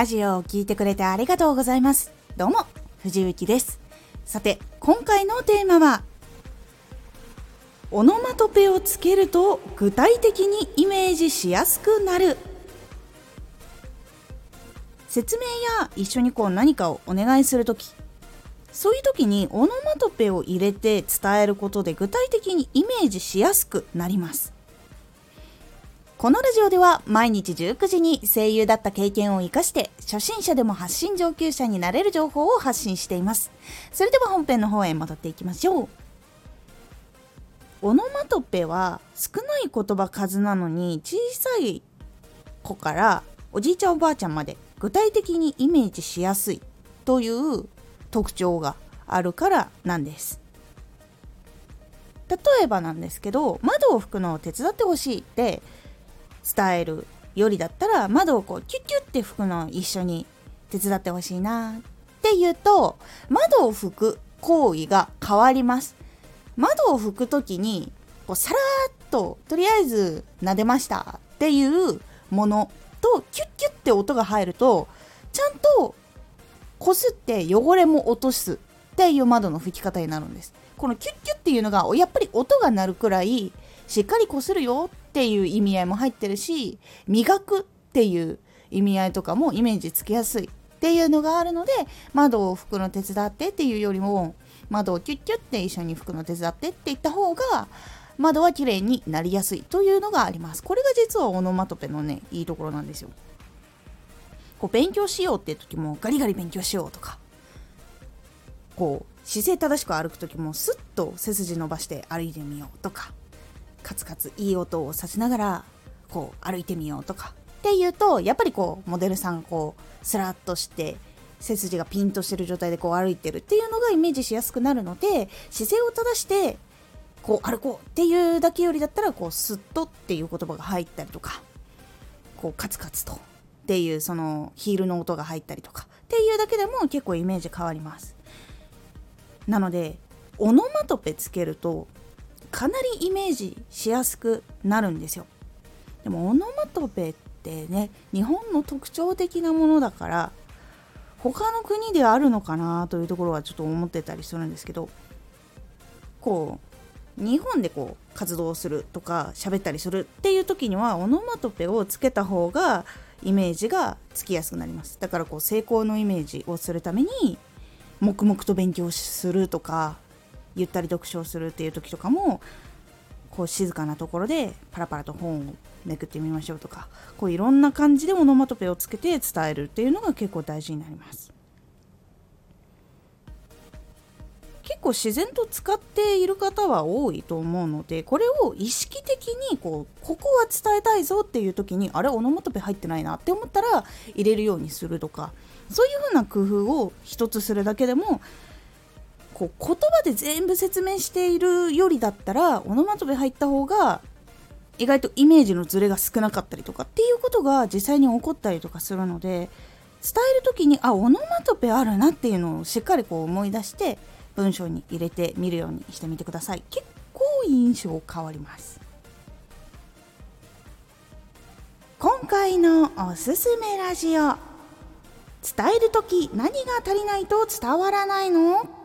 ラジオを聴いてくれてありがとうございます。どうも、藤幸です。さて、今回のテーマは、オノマトペをつけると具体的にイメージしやすくなる。説明や一緒にこう何かをお願いするとき、そういう時にオノマトペを入れて伝えることで具体的にイメージしやすくなります。このラジオでは毎日19時に声優だった経験を活かして初心者でも発信上級者になれる情報を発信しています。それでは本編の方へ戻っていきましょう。オノマトペは少ない言葉数なのに小さい子からおじいちゃんおばあちゃんまで具体的にイメージしやすいという特徴があるからなんです。例えばなんですけど窓を拭くのを手伝ってほしいって伝えるよりだったら窓をこうキュッキュッて拭くのを一緒に手伝ってほしいなって言うと窓を拭く行為が変わります。窓を拭く時にこうさらっととりあえず撫でましたっていうものとキュッキュッて音が入るとちゃんとこすって汚れも落とすっていう窓の拭き方になるんです。このキュッキュッっていうのがやっぱり音が鳴るくらいしっかりこするよっていう意味合いも入ってるし磨くっていう意味合いとかもイメージつけやすいっていうのがあるので窓を拭くの手伝ってっていうよりも窓をキュッキュッて一緒に拭くの手伝ってって言った方が窓は綺麗になりやすいというのがあります。これが実はオノマトペのねいいところなんですよ。こう勉強しようっていう時もガリガリ勉強しようとかこう姿勢正しく歩く時もスッと背筋伸ばして歩いてみようとかカツカツいい音をさせながらこう歩いてみようとか。っていうとやっぱりこうモデルさんこうスラッとして背筋がピンとしてる状態でこう歩いてるっていうのがイメージしやすくなるので姿勢を正してこう歩こうっていうだけよりだったらこうスッとっていう言葉が入ったりとかこうカツカツとっていうそのヒールの音が入ったりとかっていうだけでも結構イメージ変わります。なのでオノマトペつけるとかなりイメージしやすくなるんですよ。でもオノマトペってね日本の特徴的なものだから他の国であるのかなというところはちょっと思ってたりするんですけどこう日本でこう活動するとか喋ったりするっていう時にはオノマトペをつけた方がイメージがつきやすくなります。だからこう成功のイメージをするために黙々と勉強するとかゆったり読書をするっていう時とかもこう静かなところでパラパラと本をめくってみましょうとかこういろんな感じでオノマトペをつけて伝えるっていうのが結構大事になります。結構自然と使っている方は多いと思うのでこれを意識的にこうここは伝えたいぞっていう時にあれオノマトペ入ってないなって思ったら入れるようにするとかそういうふうな工夫を一つするだけでもこう言葉で全部説明しているよりだったらオノマトペ入った方が意外とイメージのズレが少なかったりとかっていうことが実際に起こったりとかするので伝える時にあオノマトペあるなっていうのをしっかりこう思い出して文章に入れてみるようにしてみてください。結構印象変わります。今回のおすすめラジオ。伝える時何が足りないと伝わらないの？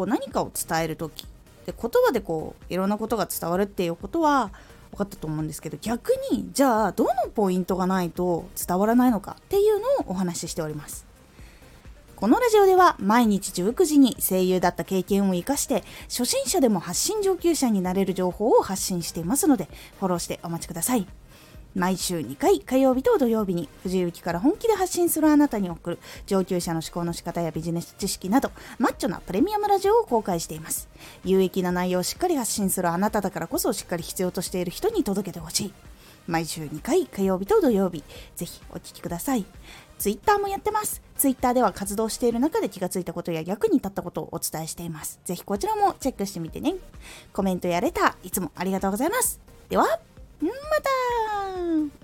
こう何かを伝える時で言葉でこういろんなことが伝わるっていうことは分かったと思うんですけど逆にじゃあどのポイントがないと伝わらないのかっていうのをお話ししておりますこのラジオでは毎日19時に声優だった経験を生かして初心者でも発信上級者になれる情報を発信していますのでフォローしてお待ちください。毎週2回火曜日と土曜日に藤雪から本気で発信するあなたに送る上級者の思考の仕方やビジネス知識などマッチョなプレミアムラジオを公開しています。有益な内容をしっかり発信するあなただからこそしっかり必要としている人に届けてほしい。毎週2回火曜日と土曜日ぜひお聴きください。ツイッターもやってます。ツイッターでは活動している中で気がついたことや役に立ったことをお伝えしています。ぜひこちらもチェックしてみてね。コメントやレターいつもありがとうございます。ではまた。Mm.